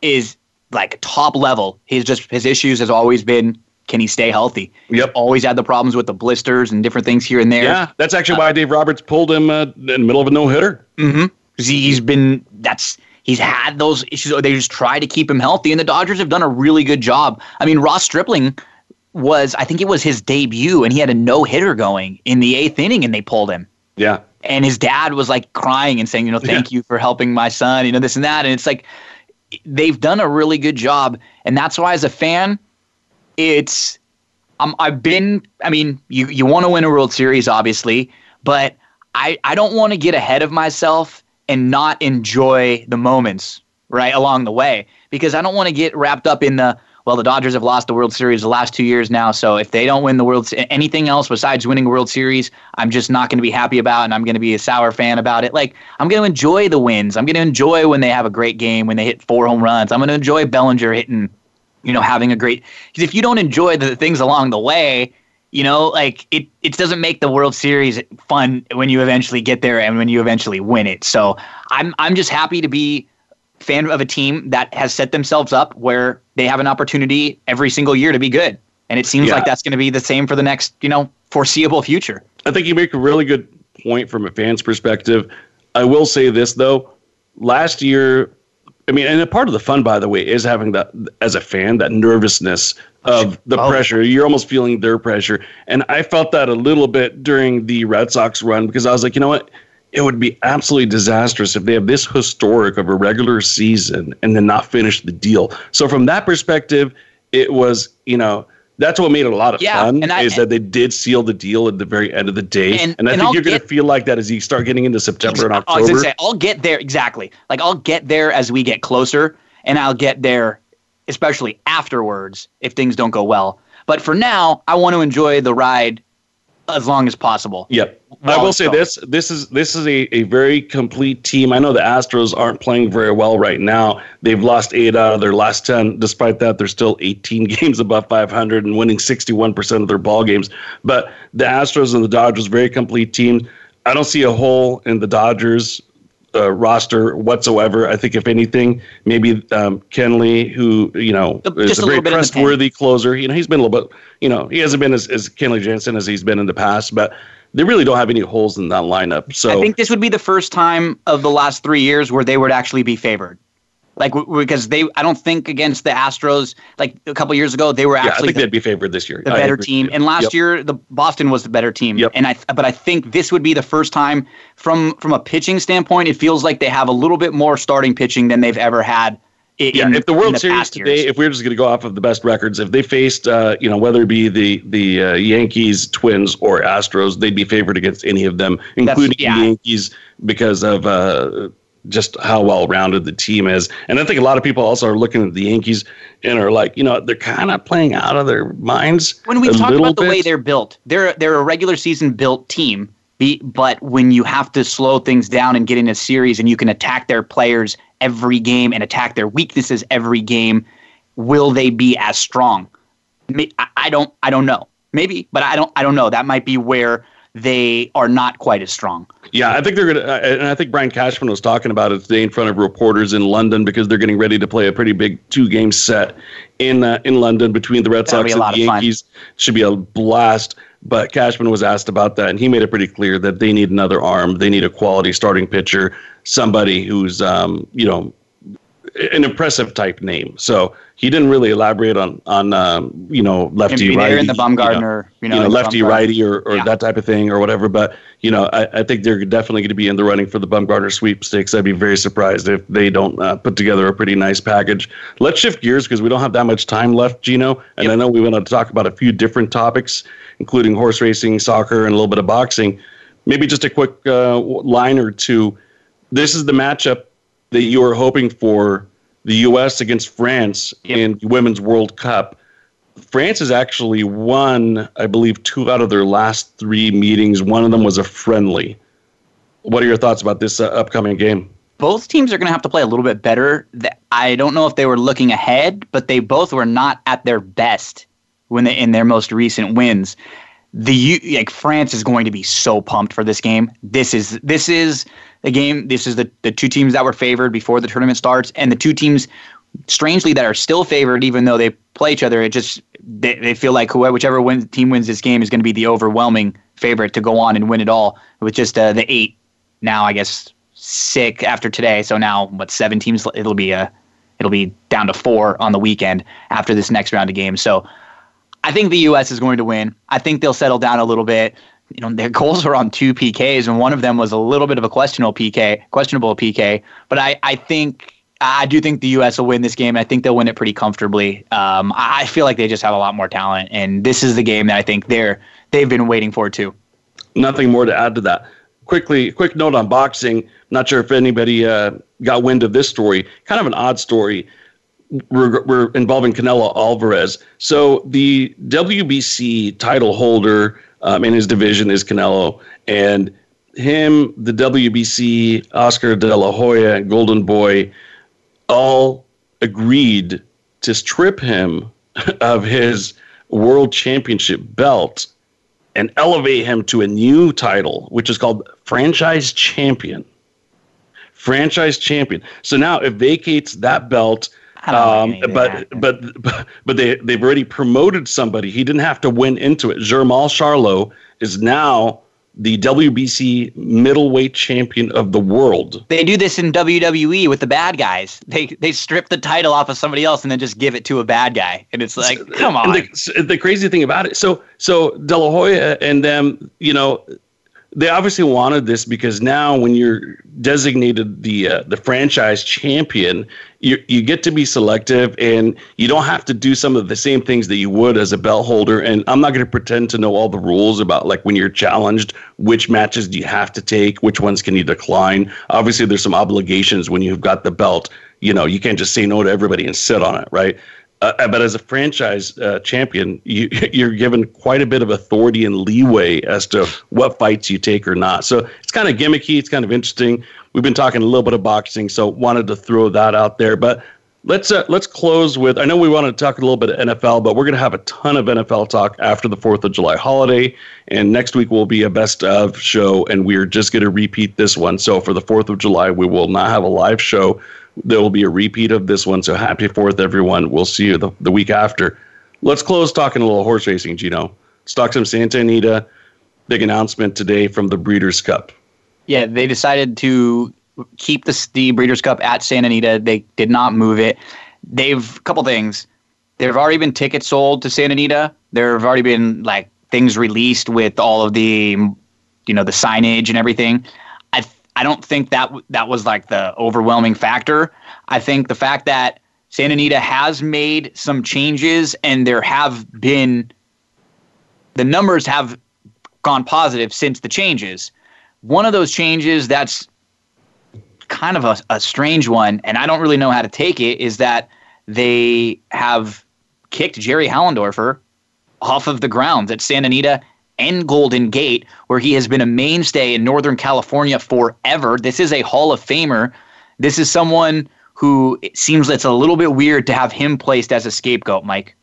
is like top level. He's just his issues has always been can he stay healthy? Yep. Always had the problems with the blisters and different things here and there. yeah, that's actually why Dave Roberts pulled him uh, in the middle of a no hitter. he, he's been that's he's had those issues. They just try to keep him healthy, and the Dodgers have done a really good job. I mean, Ross Stripling was I think it was his debut, and he had a no hitter going in the eighth inning, and they pulled him. Yeah. And his dad was like crying and saying, you know, thank yeah. you for helping my son, you know, this and that. And it's like they've done a really good job, and that's why as a fan, it's um, I've been. I mean, you you want to win a World Series, obviously, but I I don't want to get ahead of myself and not enjoy the moments right along the way because I don't want to get wrapped up in the well, the Dodgers have lost the World Series the last two years now. So if they don't win the World, anything else besides winning World Series, I'm just not going to be happy about, and I'm going to be a sour fan about it. Like I'm going to enjoy the wins. I'm going to enjoy when they have a great game, when they hit four home runs. I'm going to enjoy Bellinger hitting, you know, having a great. Because if you don't enjoy the things along the way, you know, like it, it doesn't make the World Series fun when you eventually get there and when you eventually win it. So I'm, I'm just happy to be fan of a team that has set themselves up where they have an opportunity every single year to be good. And it seems yeah. like that's going to be the same for the next, you know, foreseeable future. I think you make a really good point from a fan's perspective. I will say this though, last year, I mean, and a part of the fun, by the way, is having that as a fan, that nervousness of the oh. pressure. You're almost feeling their pressure. And I felt that a little bit during the Red Sox run because I was like, you know what? it would be absolutely disastrous if they have this historic of a regular season and then not finish the deal. So from that perspective, it was, you know, that's what made it a lot of yeah, fun I, is that they did seal the deal at the very end of the day. And, and I and think I'll you're going to feel like that as you start getting into September and October. Oh, I was say, I'll get there exactly. Like I'll get there as we get closer, and I'll get there, especially afterwards if things don't go well. But for now, I want to enjoy the ride as long as possible. Yep. I will say this: this is this is a, a very complete team. I know the Astros aren't playing very well right now. They've lost eight out of their last ten. Despite that, they're still 18 games above 500 and winning 61 percent of their ball games. But the Astros and the Dodgers, very complete team. I don't see a hole in the Dodgers uh, roster whatsoever. I think if anything, maybe um, Kenley, who you know is a, a very trustworthy closer. You know, he's been a little bit. You know, he hasn't been as, as Kenley Jansen as he's been in the past, but they really don't have any holes in that lineup. So I think this would be the first time of the last three years where they would actually be favored. Like because they, I don't think against the Astros like a couple years ago they were actually. Yeah, I think the, they'd be favored this year. The better team, and last yep. year the Boston was the better team. Yep. And I, but I think this would be the first time from from a pitching standpoint, it feels like they have a little bit more starting pitching than they've ever had. In, yeah, if the World the Series today, years. if we're just going to go off of the best records, if they faced, uh, you know, whether it be the the uh, Yankees, Twins, or Astros, they'd be favored against any of them, including yeah. the Yankees, because of uh, just how well rounded the team is. And I think a lot of people also are looking at the Yankees and are like, you know, they're kind of playing out of their minds. When we talk about the way they're built, they're they're a regular season built team. But when you have to slow things down and get in a series, and you can attack their players every game and attack their weaknesses every game, will they be as strong? I don't. I don't know. Maybe, but I don't. I don't know. That might be where they are not quite as strong. Yeah, I think they're going to, and I think Brian Cashman was talking about it today in front of reporters in London because they're getting ready to play a pretty big two game set in uh, in London between the Red That'll Sox and the Yankees. Should be a blast. But Cashman was asked about that, and he made it pretty clear that they need another arm. They need a quality starting pitcher, somebody who's, um, you know, an impressive type name. So he didn't really elaborate on on um, you know lefty righty in the Bumgarner, you know, you know, you know lefty righty or, or yeah. that type of thing or whatever. But you know, I, I think they're definitely going to be in the running for the Bumgarner sweepstakes. I'd be very surprised if they don't uh, put together a pretty nice package. Let's shift gears because we don't have that much time left, Gino. And yep. I know we want to talk about a few different topics, including horse racing, soccer, and a little bit of boxing. Maybe just a quick uh, line or two. This is the matchup that you were hoping for the U.S. against France in Women's World Cup. France has actually won, I believe, two out of their last three meetings. One of them was a friendly. What are your thoughts about this uh, upcoming game? Both teams are going to have to play a little bit better. I don't know if they were looking ahead, but they both were not at their best when they in their most recent wins. The like France is going to be so pumped for this game. This is this is the game. This is the, the two teams that were favored before the tournament starts, and the two teams, strangely, that are still favored, even though they play each other. It just they, they feel like whoever, whichever team wins this game is going to be the overwhelming favorite to go on and win it all. With just uh, the eight now, I guess sick after today. So now what? Seven teams. It'll be a it'll be down to four on the weekend after this next round of games. So I think the U.S. is going to win. I think they'll settle down a little bit. You know, their goals were on two PKs, and one of them was a little bit of a questionable PK, questionable PK. But I, I think I do think the U.S. will win this game. I think they'll win it pretty comfortably. Um, I feel like they just have a lot more talent, and this is the game that I think they're they've been waiting for too. Nothing more to add to that. Quickly, quick note on boxing. Not sure if anybody uh, got wind of this story. Kind of an odd story. We're, we're involving Canelo Alvarez. So the WBC title holder um, in his division is Canelo, and him, the WBC, Oscar De La Hoya, Golden Boy all agreed to strip him of his world championship belt and elevate him to a new title, which is called franchise champion. Franchise champion. So now it vacates that belt. Um, but, but but but they they've already promoted somebody. He didn't have to win into it. Jermall Charlo is now the WBC middleweight champion of the world. They do this in WWE with the bad guys. They they strip the title off of somebody else and then just give it to a bad guy, and it's like, come on. The, the, crazy thing about it, so so De La Hoya and them, you know, they obviously wanted this because now when you're designated the uh, the franchise champion, you you get to be selective and you don't have to do some of the same things that you would as a belt holder. And I'm not going to pretend to know all the rules about like when you're challenged, which matches do you have to take, which ones can you decline. Obviously, there's some obligations when you've got the belt. You know, you can't just say no to everybody and sit on it, right? Uh, uh, but as a franchise uh, champion, you, you're given quite a bit of authority and leeway as to what fights you take or not. So it's kind of gimmicky. It's kind of interesting. We've been talking a little bit of boxing, so wanted to throw that out there. But let's uh, let's close with. I know we want to talk a little bit of NFL, but we're going to have a ton of NFL talk after the Fourth of July holiday, and next week will be a best of show, and we're just going to repeat this one. So for the Fourth of July, we will not have a live show there will be a repeat of this one. So happy Fourth, everyone. We'll see you the, the week after. Let's close talking a little horse racing, Gino. Talk some Santa Anita. Big announcement today from the Breeders' Cup. Yeah, they decided to keep the, the Breeders' Cup at Santa Anita. They did not move it. They've a couple things. There have already been tickets sold to Santa Anita. There have already been like things released with all of the, you know, the signage and everything. I don't think that that was like the overwhelming factor. I think the fact that Santa Anita has made some changes and there have been the numbers have gone positive since the changes. One of those changes that's kind of a, a strange one, and I don't really know how to take it, is that they have kicked Jerry Hollendorfer off of the grounds at Santa Anita and Golden Gate, where he has been a mainstay in Northern California forever. This is a Hall of Famer. This is someone who it seems it's a little bit weird to have him placed as a scapegoat, Mike.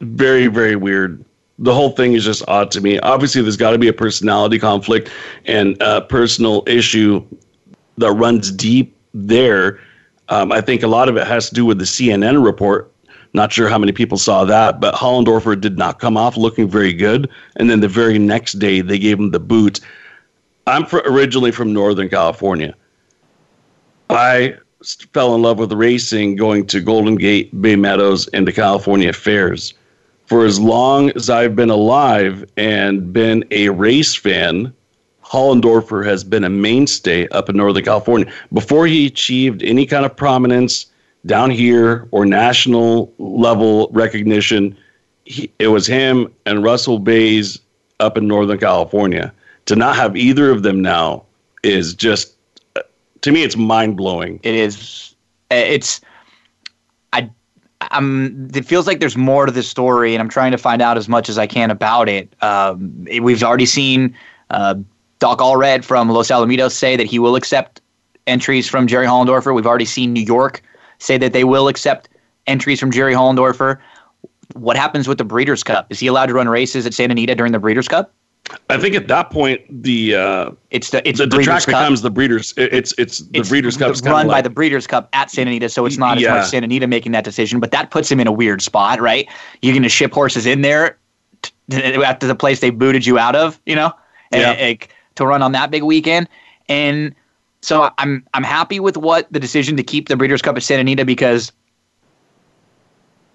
Very, very weird. The whole thing is just odd to me. Obviously, there's got to be a personality conflict and a personal issue that runs deep there. Um, I think a lot of it has to do with the CNN report not sure how many people saw that, but Hollendorfer did not come off looking very good. And then the very next day, they gave him the boot. I'm originally from Northern California. I fell in love with racing going to Golden Gate, Bay Meadows, and the California fairs. For as long as I've been alive and been a race fan, Hollendorfer has been a mainstay up in Northern California. Before he achieved any kind of prominence, down here or national level recognition. He, it was him and Russell Baze up in Northern California. To not have either of them now is just, to me, it's mind blowing. It is. It's. I. I'm. It feels like there's more to this story, and I'm trying to find out as much as I can about it. Um, it we've already seen uh, Doc Allred from Los Alamitos say that he will accept entries from Jerry Hollendorfer. We've already seen New York say that they will accept entries from Jerry Hollendorfer. What happens with the Breeders' Cup? Is he allowed to run races at Santa Anita during the Breeders' Cup? I think at that point the uh, it's the it's the, the track Cup. becomes the Breeders. It's it's the it's Breeders' Cup run by like, the Breeders' Cup at Santa Anita, so it's not yeah. as much Santa Anita making that decision, but that puts him in a weird spot, right? You're going to ship horses in there after the place they booted you out of, you know, yeah. and, and, to run on that big weekend, and so I'm I'm happy with what the decision to keep the Breeders' Cup at Santa Anita because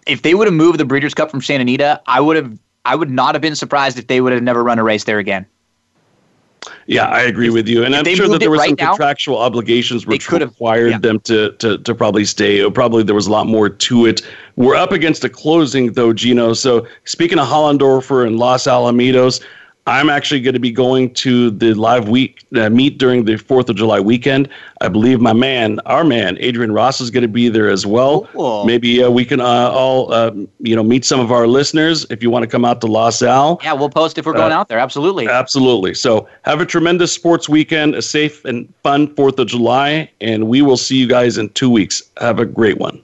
if they would have moved the Breeders' Cup from Santa Anita, I would have I would not have been surprised if they would have never run a race there again. Yeah, I agree with you, and I'm sure that there were right some now, contractual obligations which could have required yeah. them to, to to probably stay. Probably there was a lot more to it. We're up against a closing though, Gino. So speaking of Hollendorfer and Los Alamitos, I'm actually going to be going to the live week uh, meet during the Fourth of July weekend. I believe my man, our man, Adrian Ross, is going to be there as well. Cool. Maybe uh, we can uh, all, uh, you know, meet some of our listeners if you want to come out to Los Al. Yeah, we'll post if we're going uh, out there. Absolutely. Absolutely. So have a tremendous sports weekend, a safe and fun Fourth of July, and we will see you guys in two weeks. Have a great one.